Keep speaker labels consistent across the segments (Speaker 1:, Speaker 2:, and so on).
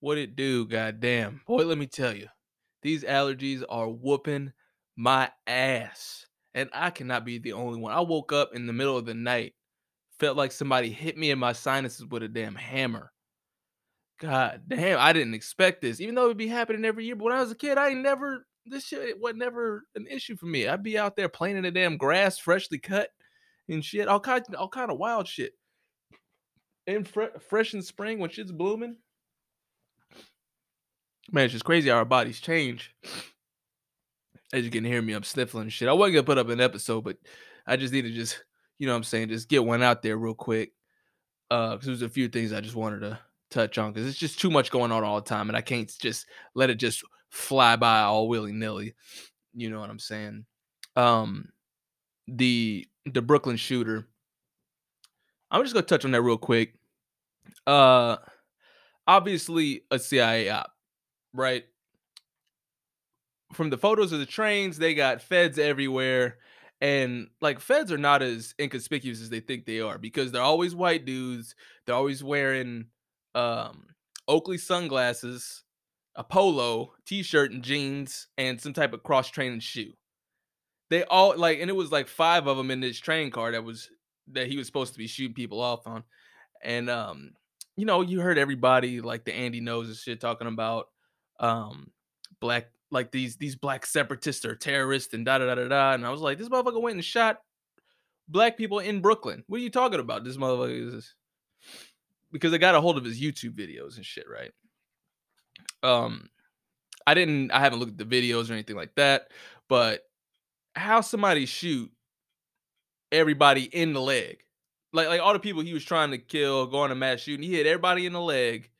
Speaker 1: What it do? Goddamn. Boy, let me tell you. These allergies are whooping my ass. And I cannot be the only one. I woke up in the middle of the night, felt like somebody hit me in my sinuses with a damn hammer. God damn, I didn't expect this. Even though it'd be happening every year, but when I was a kid, I never this shit was never an issue for me. I'd be out there playing in the damn grass, freshly cut and shit, all kind, all kind of wild shit. In fre- fresh in spring when shit's blooming, man, it's just crazy how our bodies change. As you can hear me, I'm sniffling shit. I wasn't gonna put up an episode, but I just need to just, you know what I'm saying, just get one out there real quick. Uh, because there's a few things I just wanted to touch on because it's just too much going on all the time, and I can't just let it just fly by all willy nilly. You know what I'm saying? Um, the the Brooklyn shooter. I'm just gonna touch on that real quick. Uh, obviously a CIA op, right? From the photos of the trains, they got feds everywhere. And like feds are not as inconspicuous as they think they are because they're always white dudes. They're always wearing um Oakley sunglasses, a polo, t-shirt and jeans, and some type of cross-training shoe. They all like, and it was like five of them in this train car that was that he was supposed to be shooting people off on. And um, you know, you heard everybody like the Andy Ngos and shit talking about um black like these these black separatists are terrorists and da da da da da. And I was like, this motherfucker went and shot black people in Brooklyn. What are you talking about? This motherfucker is because I got a hold of his YouTube videos and shit, right? Um, I didn't, I haven't looked at the videos or anything like that, but how somebody shoot everybody in the leg, like like all the people he was trying to kill, going to mass shooting, he hit everybody in the leg,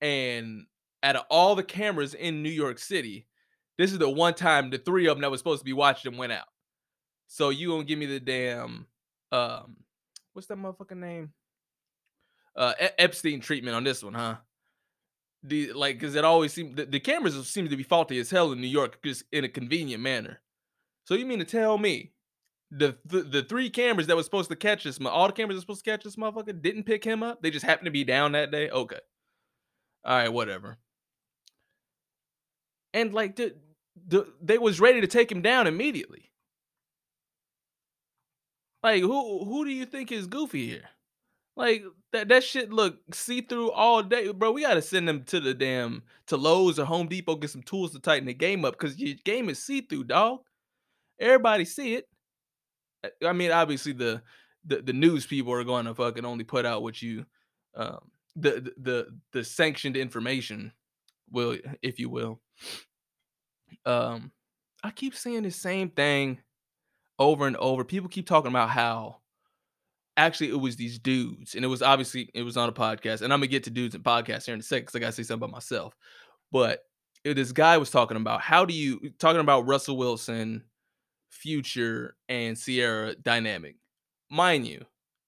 Speaker 1: and out of all the cameras in New York City, this is the one time the three of them that was supposed to be watching him went out. So you gonna give me the damn um, what's that motherfucking name? Uh, Epstein treatment on this one, huh? The like, because it always seemed the, the cameras seem to be faulty as hell in New York, just in a convenient manner. So you mean to tell me the the, the three cameras that was supposed to catch this, all the cameras that supposed to catch this motherfucker didn't pick him up? They just happened to be down that day. Okay, all right, whatever. And like the, the they was ready to take him down immediately. Like who who do you think is goofy here? Like that that shit look see through all day, bro. We gotta send them to the damn to Lowe's or Home Depot get some tools to tighten the game up because your game is see through, dog. Everybody see it. I mean, obviously the the, the news people are going to fucking only put out what you um the the the sanctioned information will if you will. Um I keep saying the same thing over and over. People keep talking about how actually it was these dudes, and it was obviously it was on a podcast, and I'm gonna get to dudes and podcasts here in a second because I gotta say something about myself. But this guy was talking about how do you talking about Russell Wilson, Future, and Ciara dynamic. Mind you,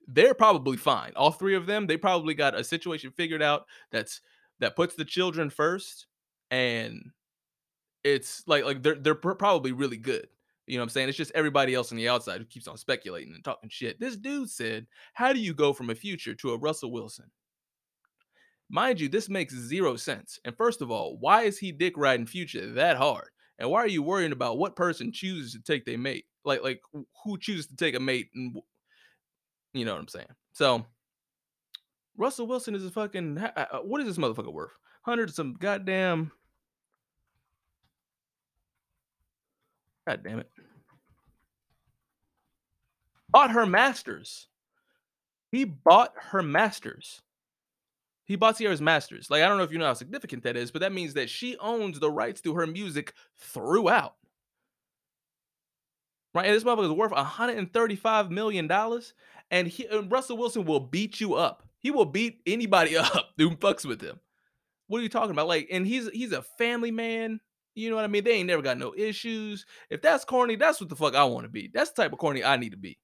Speaker 1: they're probably fine. All three of them, they probably got a situation figured out that's that puts the children first, and it's like like they're they're probably really good. You know what I'm saying? It's just everybody else on the outside who keeps on speculating and talking shit. This dude said, How do you go from a future to a Russell Wilson? Mind you, this makes zero sense. And first of all, why is he dick riding future that hard? And why are you worrying about what person chooses to take their mate? Like, like who chooses to take a mate? And you know what I'm saying? So, Russell Wilson is a fucking. Uh, what is this motherfucker worth? Hundred some goddamn God damn it. Bought her masters. He bought her masters. He bought Ciara's masters. Like, I don't know if you know how significant that is, but that means that she owns the rights to her music throughout. Right? And this motherfucker is worth $135 million. And, he, and Russell Wilson will beat you up. He will beat anybody up who fucks with him. What are you talking about? Like, and he's he's a family man. You know what I mean? They ain't never got no issues. If that's corny, that's what the fuck I want to be. That's the type of corny I need to be.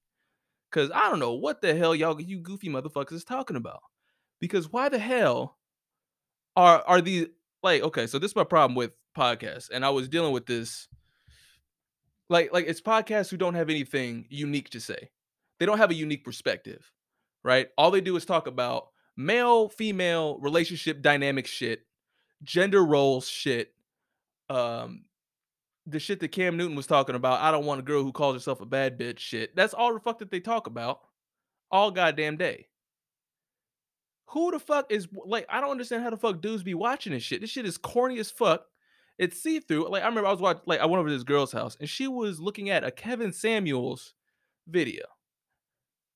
Speaker 1: Cause I don't know what the hell y'all you goofy motherfuckers is talking about. Because why the hell are are these like okay, so this is my problem with podcasts, and I was dealing with this. Like, like it's podcasts who don't have anything unique to say. They don't have a unique perspective, right? All they do is talk about male female relationship dynamic shit gender roles shit, um, the shit that Cam Newton was talking about, I don't want a girl who calls herself a bad bitch shit. That's all the fuck that they talk about all goddamn day. Who the fuck is like? I don't understand how the fuck dudes be watching this shit. This shit is corny as fuck. It's see through. Like I remember I was watching. Like I went over to this girl's house and she was looking at a Kevin Samuels video.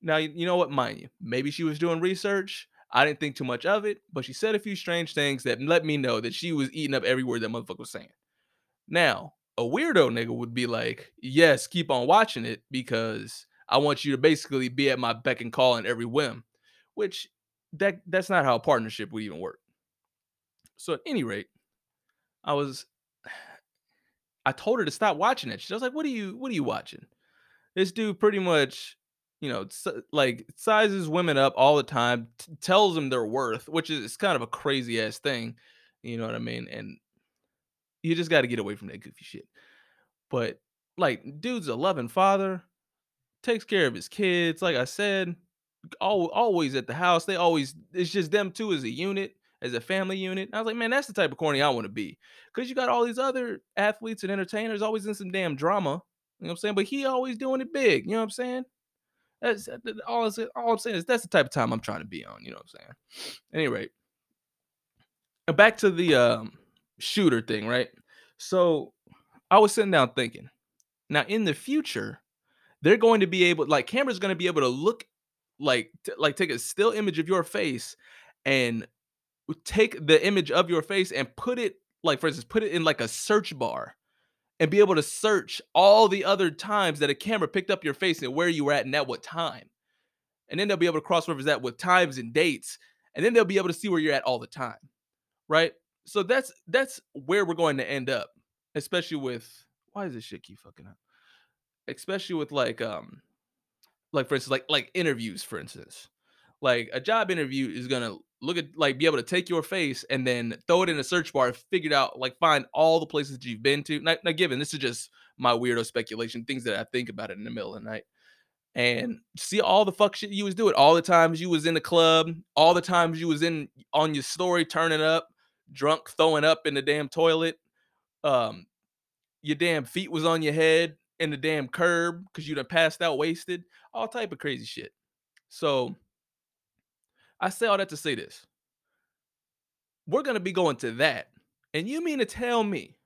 Speaker 1: Now you know what, mind you, maybe she was doing research. I didn't think too much of it, but she said a few strange things that let me know that she was eating up every word that motherfucker was saying. Now, a weirdo nigga would be like, yes, keep on watching it because I want you to basically be at my beck and call in every whim, which that that's not how a partnership would even work. So at any rate, I was I told her to stop watching it. She was like, "What are you what are you watching?" This dude pretty much, you know, like sizes women up all the time, t- tells them their worth, which is kind of a crazy ass thing, you know what I mean? And you just got to get away from that goofy shit. But like, dude's a loving father, takes care of his kids. Like I said, always at the house. They always it's just them two as a unit, as a family unit. I was like, man, that's the type of corny I want to be. Cause you got all these other athletes and entertainers always in some damn drama. You know what I'm saying? But he always doing it big. You know what I'm saying? That's all, all I'm saying is that's the type of time I'm trying to be on. You know what I'm saying? At any rate, back to the um, shooter thing, right? So I was sitting down thinking, now in the future, they're going to be able, like, cameras going to be able to look like t- like take a still image of your face and take the image of your face and put it like for instance put it in like a search bar and be able to search all the other times that a camera picked up your face and where you were at and at what time and then they'll be able to cross reference that with times and dates and then they'll be able to see where you're at all the time right so that's that's where we're going to end up especially with why does this shit keep fucking up especially with like um like for instance, like like interviews, for instance. Like a job interview is gonna look at like be able to take your face and then throw it in a search bar, figure out, like find all the places that you've been to. Now, now given this is just my weirdo speculation, things that I think about it in the middle of the night. And see all the fuck shit you was doing, all the times you was in the club, all the times you was in on your story turning up, drunk, throwing up in the damn toilet. Um, your damn feet was on your head in the damn curb because you done passed out wasted all type of crazy shit. So I say all that to say this. We're gonna be going to that. And you mean to tell me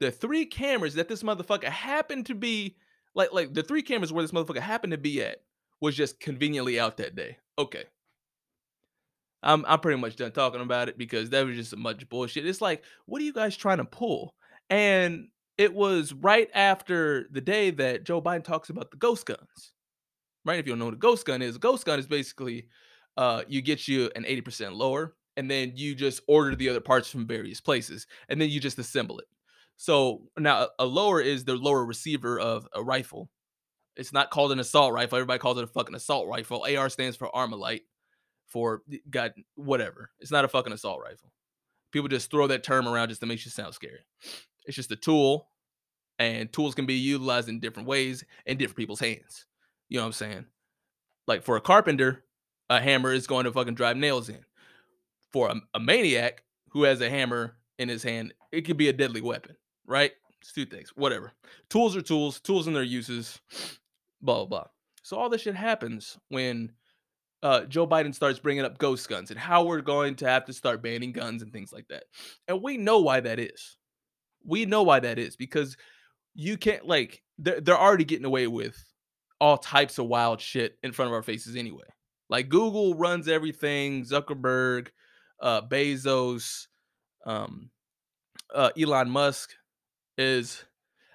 Speaker 1: the three cameras that this motherfucker happened to be like like the three cameras where this motherfucker happened to be at was just conveniently out that day. Okay. I'm I'm pretty much done talking about it because that was just a much bullshit. It's like, what are you guys trying to pull? And it was right after the day that Joe Biden talks about the ghost guns right? If you don't know what a ghost gun is, a ghost gun is basically uh, you get you an 80% lower, and then you just order the other parts from various places, and then you just assemble it. So now a lower is the lower receiver of a rifle. It's not called an assault rifle. Everybody calls it a fucking assault rifle. AR stands for Armalite. For God, whatever. It's not a fucking assault rifle. People just throw that term around just to make you sound scary. It's just a tool, and tools can be utilized in different ways in different people's hands. You know what I'm saying? Like for a carpenter, a hammer is going to fucking drive nails in. For a, a maniac who has a hammer in his hand, it could be a deadly weapon, right? It's two things, whatever. Tools are tools, tools and their uses, blah, blah, blah. So all this shit happens when uh, Joe Biden starts bringing up ghost guns and how we're going to have to start banning guns and things like that. And we know why that is. We know why that is because you can't, like, they're, they're already getting away with all types of wild shit in front of our faces anyway. Like Google runs everything, Zuckerberg, uh, Bezos, um, uh, Elon Musk is.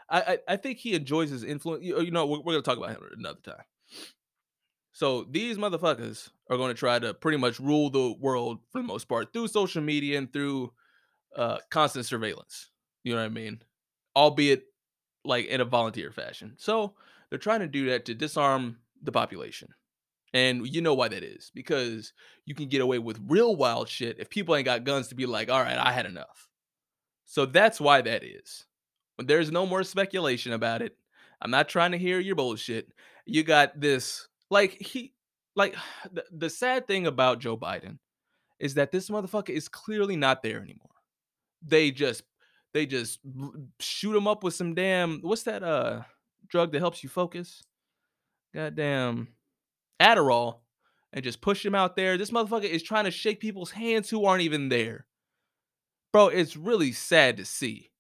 Speaker 1: I, I, think he enjoys his influence. You, you know, we're, we're gonna talk about him another time. So these motherfuckers are going to try to pretty much rule the world for the most part through social media and through uh, constant surveillance. You know what I mean? Albeit like in a volunteer fashion. So they're trying to do that to disarm the population. And you know why that is because you can get away with real wild shit if people ain't got guns to be like, all right, I had enough. So that's why that is. There's no more speculation about it, I'm not trying to hear your bullshit. You got this, like, he, like, the, the sad thing about Joe Biden is that this motherfucker is clearly not there anymore. they just they just shoot him up with some damn what's that uh drug that helps you focus? Goddamn Adderall and just push him out there. This motherfucker is trying to shake people's hands who aren't even there. Bro, it's really sad to see.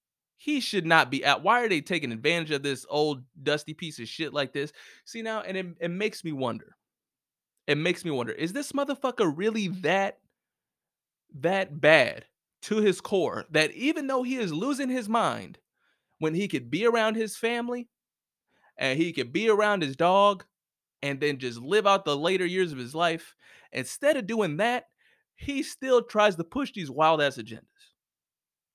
Speaker 1: He should not be out. Why are they taking advantage of this old dusty piece of shit like this? See now, and it, it makes me wonder. It makes me wonder: Is this motherfucker really mm. that that bad to his core that even though he is losing his mind, when he could be around his family and he could be around his dog and then just live out the later years of his life, instead of doing that, he still tries to push these wild ass agendas.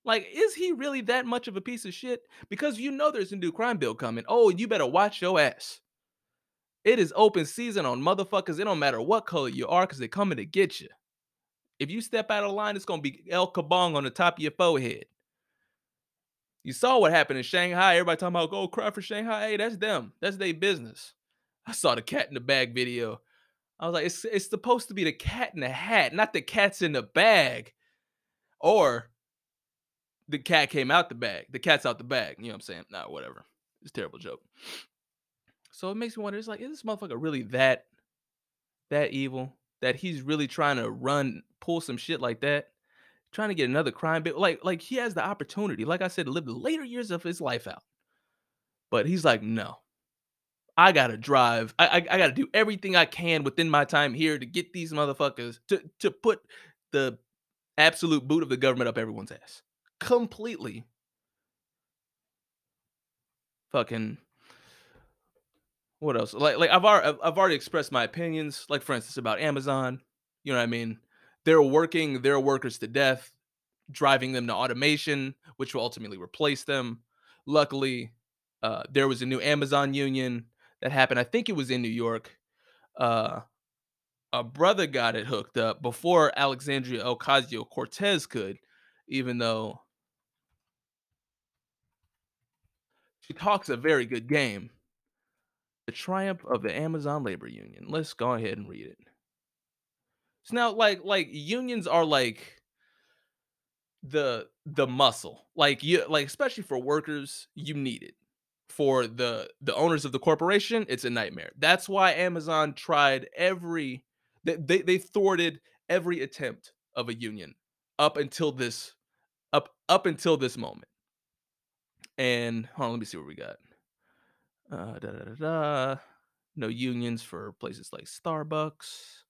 Speaker 1: Like, is he really that much of a piece of shit? Because you know there's a new crime bill coming. Oh, you better watch your ass. It is open season on motherfuckers. It don't matter what color you are, because they're coming to get you. If you step out of line, it's gonna be El Kabong on the top of your forehead. You saw what happened in Shanghai. Everybody talking about go cry for Shanghai. Hey, that's them. That's their business. I saw the cat in the bag video. I was like, it's it's supposed to be the cat in the hat, not the cat's in the bag. Or the cat came out the bag. The cat's out the bag. You know what I'm saying? Nah, whatever. It's a terrible joke. So it makes me wonder, it's like, is this motherfucker really that that evil? That he's really trying to run, pull some shit like that? Trying to get another crime bit. Like, like he has the opportunity, like I said, to live the later years of his life out. But he's like, no. I gotta drive. I, I, I gotta do everything I can within my time here to get these motherfuckers to to put the absolute boot of the government up everyone's ass completely. Fucking what else? Like like i've already i've already expressed my opinions like for instance about amazon you know what i mean? They're working their workers to death driving them to automation which will ultimately replace them. Luckily uh, there was a new amazon union that happened i think it was in new york. Uh, a brother got it hooked up before alexandria ocasio-cortez could even though She talks a very good game. The triumph of the Amazon labor union. Let's go ahead and read it. So now, like, like unions are like the the muscle. Like you, like especially for workers, you need it. For the the owners of the corporation, it's a nightmare. That's why Amazon tried every they they, they thwarted every attempt of a union up until this up up until this moment. And hold on, let me see what we got. Uh, da, da, da, da. No unions for places like Starbucks.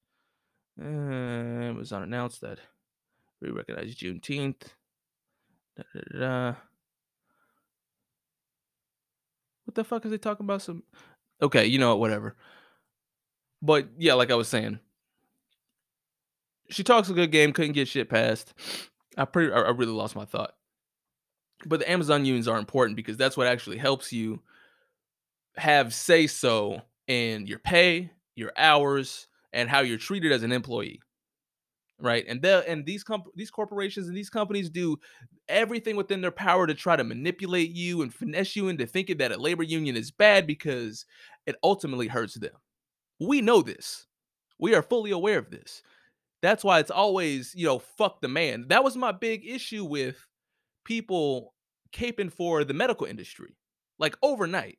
Speaker 1: Uh, was unannounced that we recognize Juneteenth. Da, da, da, da. What the fuck is they talking about? Some okay, you know what, whatever. But yeah, like I was saying, she talks a good game, couldn't get shit passed. I pretty, I I really lost my thought. But the Amazon unions are important because that's what actually helps you have say so in your pay, your hours, and how you're treated as an employee. Right. And the and these comp- these corporations and these companies do everything within their power to try to manipulate you and finesse you into thinking that a labor union is bad because it ultimately hurts them. We know this. We are fully aware of this. That's why it's always, you know, fuck the man. That was my big issue with people caping for the medical industry. Like overnight.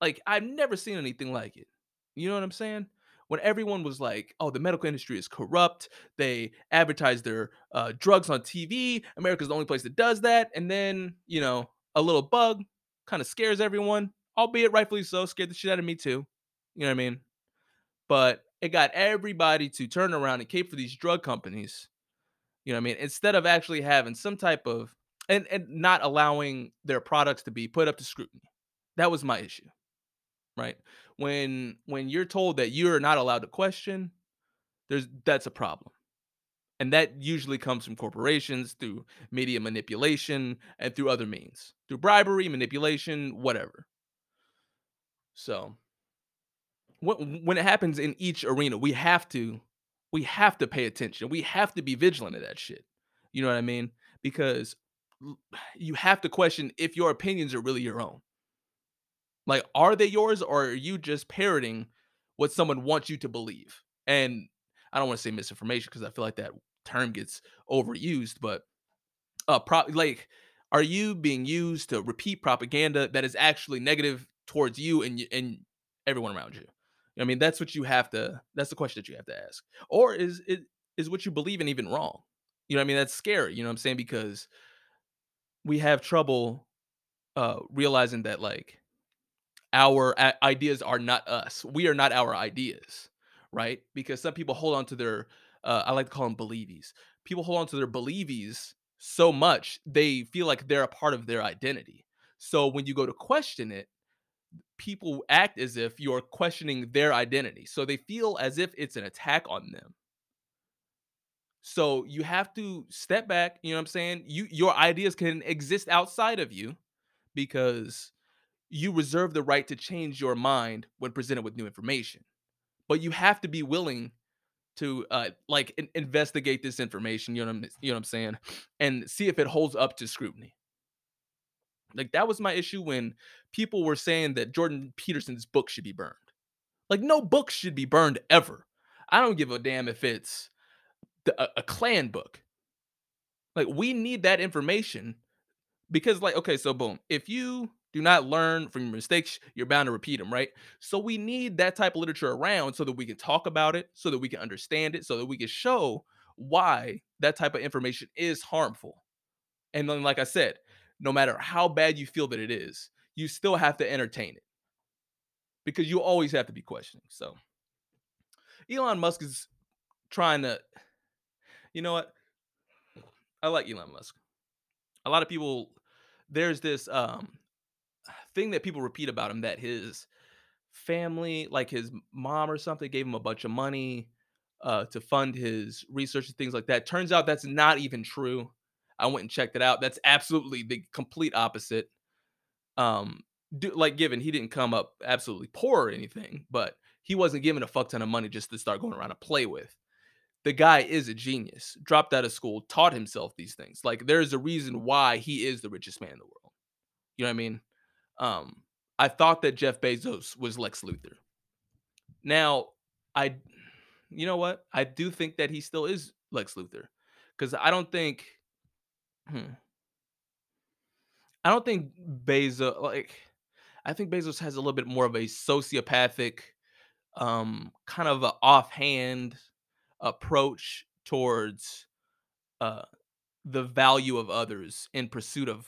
Speaker 1: Like I've never seen anything like it. You know what I'm saying? When everyone was like, "Oh, the medical industry is corrupt. They advertise their uh, drugs on TV. America's the only place that does that." And then, you know, a little bug kind of scares everyone, albeit rightfully so. Scared the shit out of me too. You know what I mean? But it got everybody to turn around and cape for these drug companies. You know what I mean? Instead of actually having some type of and and not allowing their products to be put up to scrutiny. That was my issue right? When when you're told that you're not allowed to question, there's that's a problem. And that usually comes from corporations through media manipulation and through other means, through bribery, manipulation, whatever. So when it happens in each arena, we have to we have to pay attention. We have to be vigilant of that shit. You know what I mean? Because you have to question if your opinions are really your own. Like, are they yours or are you just parroting what someone wants you to believe? And I don't want to say misinformation because I feel like that term gets overused, but uh, pro like, are you being used to repeat propaganda that is actually negative towards you and and everyone around you? I mean, that's what you have to that's the question that you have to ask. Or is it is what you believe in even wrong? You know I mean? That's scary, you know what I'm saying? Because we have trouble, uh, realizing that, like, our ideas are not us. We are not our ideas, right? Because some people hold on to their, uh, I like to call them believies. People hold on to their believies so much, they feel like they're a part of their identity. So when you go to question it, people act as if you're questioning their identity. So they feel as if it's an attack on them. So you have to step back, you know what I'm saying? You your ideas can exist outside of you because you reserve the right to change your mind when presented with new information. But you have to be willing to uh like in- investigate this information, you know what I'm you know what I'm saying, and see if it holds up to scrutiny. Like that was my issue when people were saying that Jordan Peterson's book should be burned. Like no book should be burned ever. I don't give a damn if it's the, a, a Klan book. Like we need that information because like okay, so boom, if you do not learn from your mistakes, you're bound to repeat them, right? So we need that type of literature around so that we can talk about it, so that we can understand it, so that we can show why that type of information is harmful. And then like I said, no matter how bad you feel that it is, you still have to entertain it because you always have to be questioning. So Elon Musk is trying to you know what? I like Elon Musk. A lot of people there's this um thing that people repeat about him that his family, like his mom or something, gave him a bunch of money uh, to fund his research and things like that. Turns out that's not even true. I went and checked it out. That's absolutely the complete opposite. Um, do, like given he didn't come up absolutely poor or anything, but he wasn't given a fuck ton of money just to start going around and play with. The guy is a genius. Dropped out of school, taught himself these things. Like there's a reason why he is the richest man in the world. You know what I mean? Um, I thought that Jeff Bezos was Lex Luthor. Now, I, you know what? I do think that he still is Lex Luthor because I don't think, hmm, I don't think Bezos like. I think Bezos has a little bit more of a sociopathic, um, kind of a offhand approach towards uh the value of others in pursuit of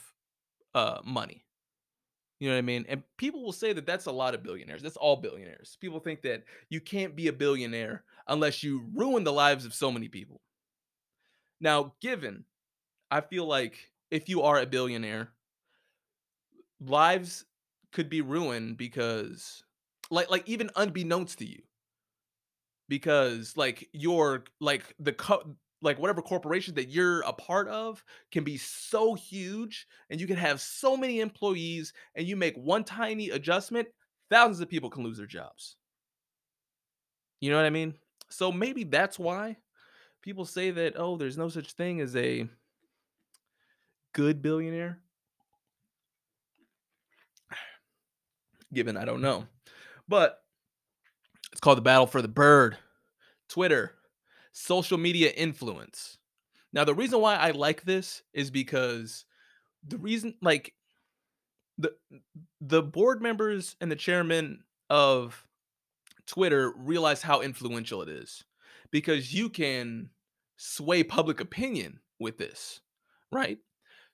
Speaker 1: uh money. You know what I mean? And people will say that that's a lot of billionaires. That's all billionaires. People think that you can't be a billionaire unless you ruin the lives of so many people. Now, given, I feel like if you are a billionaire, lives could be ruined because like like even unbeknownst to you because like your like the co- like whatever corporation that you're a part of can be so huge and you can have so many employees and you make one tiny adjustment thousands of people can lose their jobs. You know what i mean? So maybe that's why people say that oh there's no such thing as a good billionaire. Given i don't know. But it's called the battle for the bird twitter social media influence. Now, the reason why I like this is because the reason, like, the the board members and the chairman of Twitter realize how influential it is because you can sway public opinion with this, right?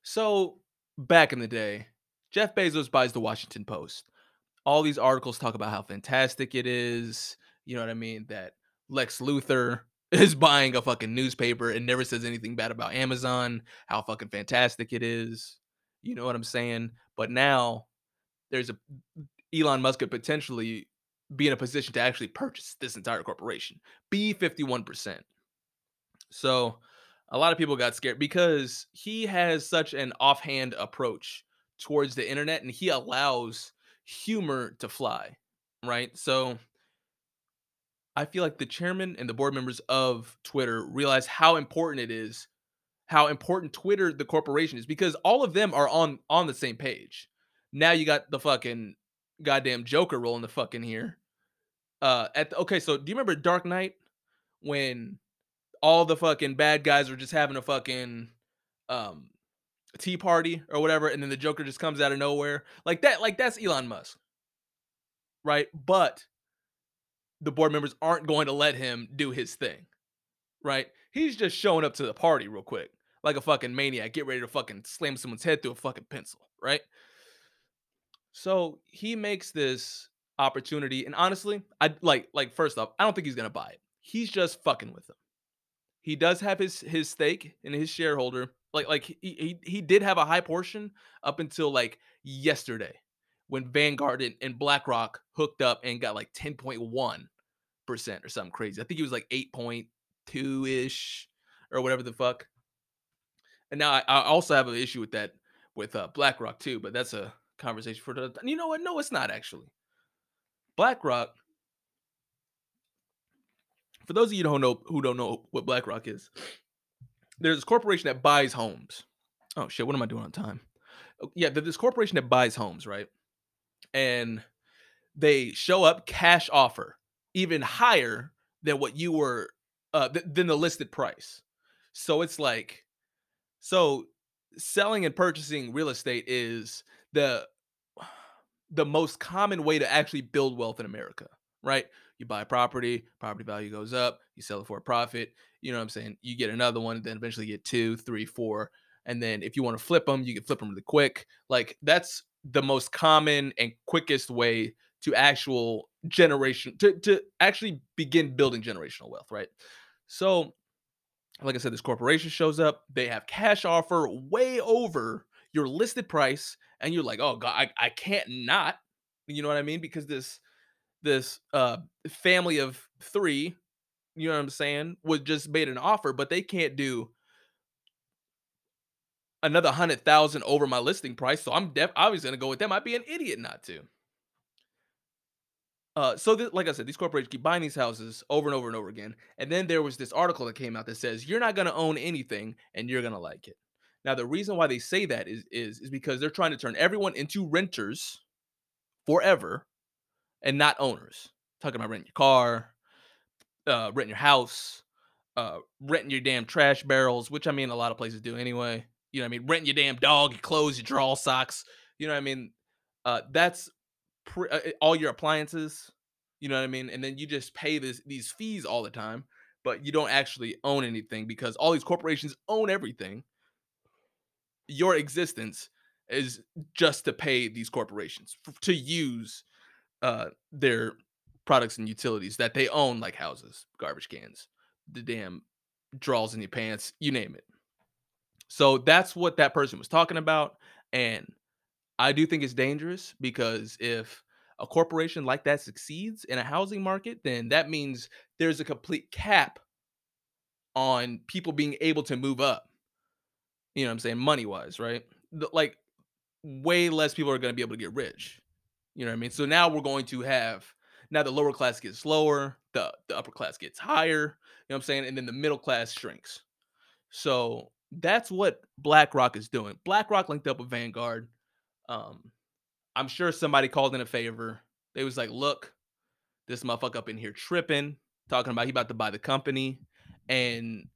Speaker 1: So, back in the day, Jeff Bezos buys the Washington Post. All these articles talk about how fantastic it is, you know what I mean, that Lex Luthor is buying a fucking newspaper and never says anything bad about Amazon, how fucking fantastic it is. You know what I'm saying? But now there's a Elon Musk could potentially be in a position to actually purchase this entire corporation, be 51%. So a lot of people got scared because he has such an offhand approach towards the internet and he allows humor to fly, right? So I feel like the chairman and the board members of Twitter realize how important it is, how important Twitter, the corporation, is because all of them are on on the same page. Now you got the fucking goddamn Joker rolling the fucking here. Uh, at the, okay, so do you remember Dark Knight when all the fucking bad guys were just having a fucking um Tea Party or whatever, and then the Joker just comes out of nowhere. Like that, like that's Elon Musk. Right? But the board members aren't going to let him do his thing. Right? He's just showing up to the party real quick. Like a fucking maniac, get ready to fucking slam someone's head through a fucking pencil, right? So he makes this opportunity, and honestly, I like like first off, I don't think he's gonna buy it. He's just fucking with them. He does have his his stake in his shareholder. Like like he he, he did have a high portion up until like yesterday when Vanguard and, and BlackRock hooked up and got like 10.1 percent or something crazy. I think he was like 8.2 ish or whatever the fuck. And now I, I also have an issue with that with uh, BlackRock too, but that's a conversation for the. You know what? No, it's not actually. BlackRock for those of you who don't know who don't know what BlackRock is, there's this corporation that buys homes. Oh shit, what am I doing on time? Oh, yeah, there's this corporation that buys homes, right? And they show up cash offer even higher than what you were uh th- than the listed price. So it's like so selling and purchasing real estate is the the most common way to actually build wealth in America, right? You buy property, property value goes up, you sell it for a profit. You know what I'm saying? You get another one, then eventually get two, three, four. And then if you want to flip them, you can flip them really quick. Like that's the most common and quickest way to actual generation to, to actually begin building generational wealth, right? So, like I said, this corporation shows up, they have cash offer way over your listed price, and you're like, oh god, I, I can't not. You know what I mean? Because this this uh family of three, you know what I'm saying, was just made an offer, but they can't do another hundred thousand over my listing price. So I'm def obviously gonna go with them. I'd be an idiot not to. Uh, so th- like I said, these corporations keep buying these houses over and over and over again. And then there was this article that came out that says you're not gonna own anything and you're gonna like it. Now the reason why they say that is is is because they're trying to turn everyone into renters forever and not owners. Talking about renting your car, uh, renting your house, uh, renting your damn trash barrels, which I mean a lot of places do anyway. You know what I mean? Renting your damn dog, your clothes, your draw socks. You know what I mean? Uh, that's pre- uh, all your appliances. You know what I mean? And then you just pay this these fees all the time, but you don't actually own anything because all these corporations own everything. Your existence is just to pay these corporations f- to use uh, their products and utilities that they own, like houses, garbage cans, the damn draws in your pants, you name it. So that's what that person was talking about. And I do think it's dangerous because if a corporation like that succeeds in a housing market, then that means there's a complete cap on people being able to move up. You know what I'm saying? Money wise, right? Like, way less people are going to be able to get rich. You know what I mean? So now we're going to have now the lower class gets lower, the the upper class gets higher, you know what I'm saying? And then the middle class shrinks. So that's what BlackRock is doing. BlackRock linked up with Vanguard. Um, I'm sure somebody called in a favor. They was like, look, this motherfucker up in here tripping, talking about he about to buy the company. And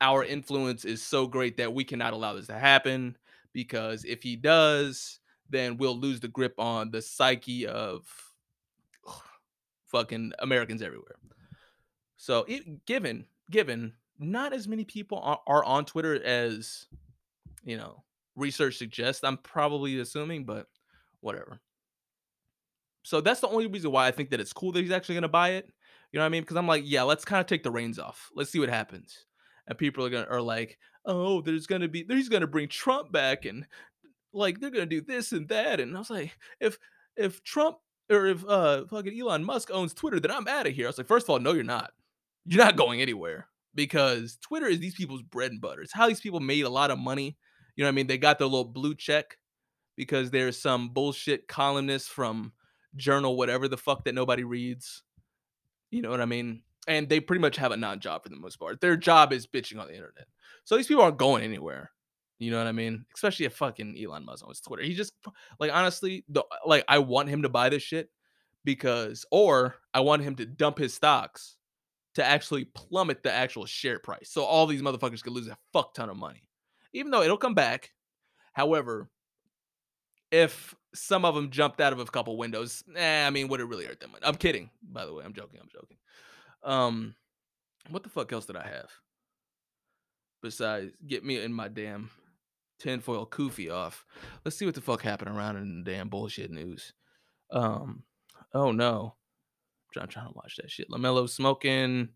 Speaker 1: our influence is so great that we cannot allow this to happen because if he does, then we'll lose the grip on the psyche of fucking Americans everywhere. So, it, given given not as many people are, are on Twitter as you know research suggests, I'm probably assuming, but whatever. So that's the only reason why I think that it's cool that he's actually going to buy it. You know what I mean? Because I'm like, yeah, let's kind of take the reins off. Let's see what happens. And people are gonna are like, oh, there's gonna be, he's gonna bring Trump back, and like they're gonna do this and that. And I was like, if if Trump or if uh fucking Elon Musk owns Twitter, then I'm out of here. I was like, first of all, no, you're not. You're not going anywhere because Twitter is these people's bread and butter. It's how these people made a lot of money. You know what I mean? They got their little blue check because there's some bullshit columnist from journal whatever the fuck that nobody reads. You know what I mean? And they pretty much have a non-job for the most part. Their job is bitching on the internet. So these people aren't going anywhere. You know what I mean? Especially if fucking Elon Musk owns Twitter. He just like honestly, the like I want him to buy this shit because or I want him to dump his stocks to actually plummet the actual share price. So all these motherfuckers could lose a fuck ton of money. Even though it'll come back. However, if some of them jumped out of a couple windows, eh, I mean, would it really hurt them? I'm kidding. By the way, I'm joking. I'm joking. Um, what the fuck else did I have? Besides, get me in my damn tinfoil kufi off. Let's see what the fuck happened around in the damn bullshit news. Um, oh no, I'm trying to watch that shit. Lamelo smoking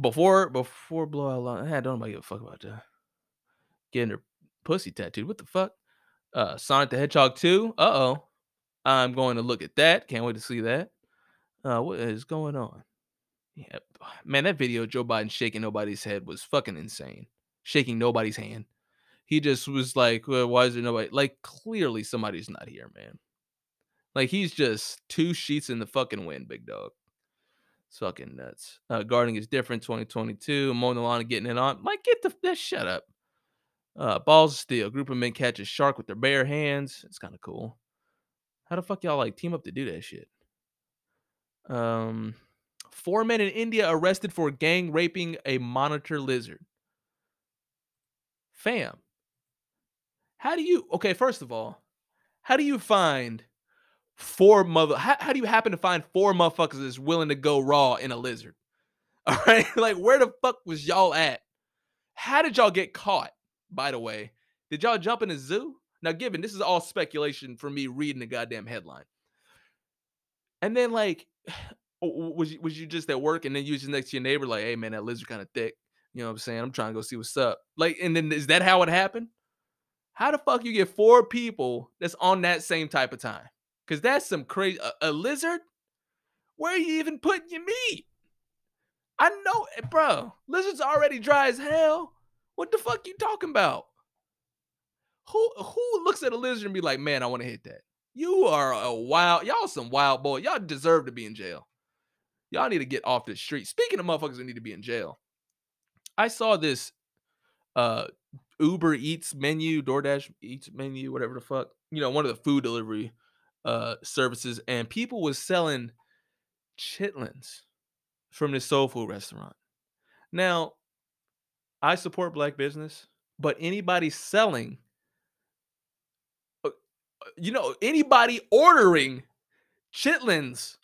Speaker 1: before before blowout. I don't nobody give a fuck about that. Getting her pussy tattooed. What the fuck? Uh, Sonic the Hedgehog 2. Uh oh. I'm going to look at that. Can't wait to see that. Uh, what is going on? Yeah, man, that video Joe Biden shaking nobody's head was fucking insane. Shaking nobody's hand. He just was like, well, why is there nobody? Like, clearly somebody's not here, man. Like, he's just two sheets in the fucking wind, big dog. It's fucking nuts. Uh, guarding is different 2022. Mowing the lawn and getting it on. Like, get the that shut up. Uh, balls of steel. Group of men catch a shark with their bare hands. It's kind of cool. How the fuck y'all like team up to do that shit? Um, four men in India arrested for gang raping a monitor lizard. Fam, how do you? Okay, first of all, how do you find four mother? How, how do you happen to find four motherfuckers that's willing to go raw in a lizard? All right, like where the fuck was y'all at? How did y'all get caught? By the way, did y'all jump in a zoo? Now, given this is all speculation for me reading the goddamn headline. And then, like, was you, was you just at work and then you was just next to your neighbor, like, hey, man, that lizard kind of thick. You know what I'm saying? I'm trying to go see what's up. Like, and then is that how it happened? How the fuck you get four people that's on that same type of time? Because that's some crazy. A, a, lizard? Where are you even putting your meat? I know, eh, bro. Lizards already dry as hell. What the fuck you talking about? Who who looks at a lizard and be like, man, I want to hit that? You are a wild, y'all some wild boy. Y'all deserve to be in jail. Y'all need to get off the street. Speaking of motherfuckers that need to be in jail, I saw this uh Uber Eats menu, DoorDash Eats menu, whatever the fuck. You know, one of the food delivery uh services, and people was selling chitlins from this soul food restaurant. Now, I support black business, but anybody selling you know, anybody ordering chitlins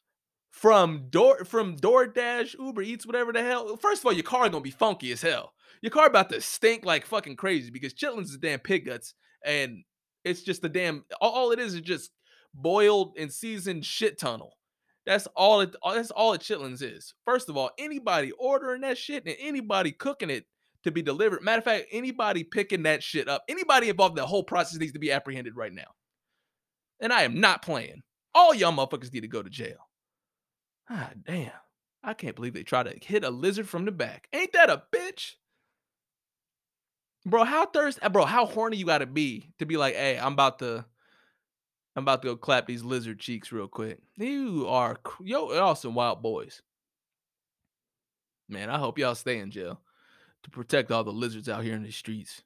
Speaker 1: from door from DoorDash, Uber Eats, whatever the hell. First of all, your car is gonna be funky as hell. Your car about to stink like fucking crazy because chitlins is damn pig guts, and it's just the damn. All it is is just boiled and seasoned shit tunnel. That's all it. That's all it chitlins is. First of all, anybody ordering that shit and anybody cooking it to be delivered. Matter of fact, anybody picking that shit up, anybody involved in the whole process needs to be apprehended right now and I am not playing. All y'all motherfuckers need to go to jail. Ah, damn. I can't believe they try to hit a lizard from the back. Ain't that a bitch? Bro, how thirsty, uh, bro, how horny you gotta be to be like, hey, I'm about to, I'm about to go clap these lizard cheeks real quick. You are, yo, y'all some wild boys. Man, I hope y'all stay in jail to protect all the lizards out here in the streets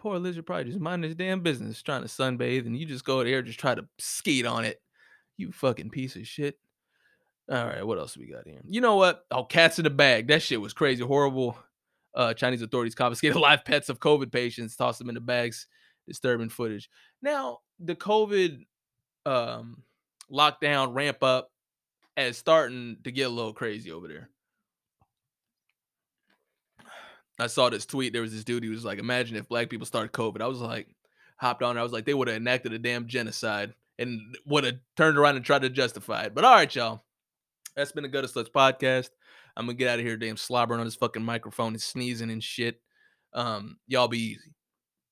Speaker 1: poor lizard probably just minding his damn business, trying to sunbathe, and you just go there just try to skate on it. You fucking piece of shit. All right, what else we got here? You know what? Oh, cats in the bag. That shit was crazy, horrible. Uh, Chinese authorities confiscated live pets of COVID patients, tossed them in the bags. Disturbing footage. Now the COVID um, lockdown ramp up is starting to get a little crazy over there. I saw this tweet. There was this dude. He was like, "Imagine if black people started COVID." I was like, hopped on. I was like, they would have enacted a damn genocide and would have turned around and tried to justify it. But all right, y'all. That's been the Gutter Sluts podcast. I'm gonna get out of here, damn slobbering on this fucking microphone and sneezing and shit. Um, y'all be easy.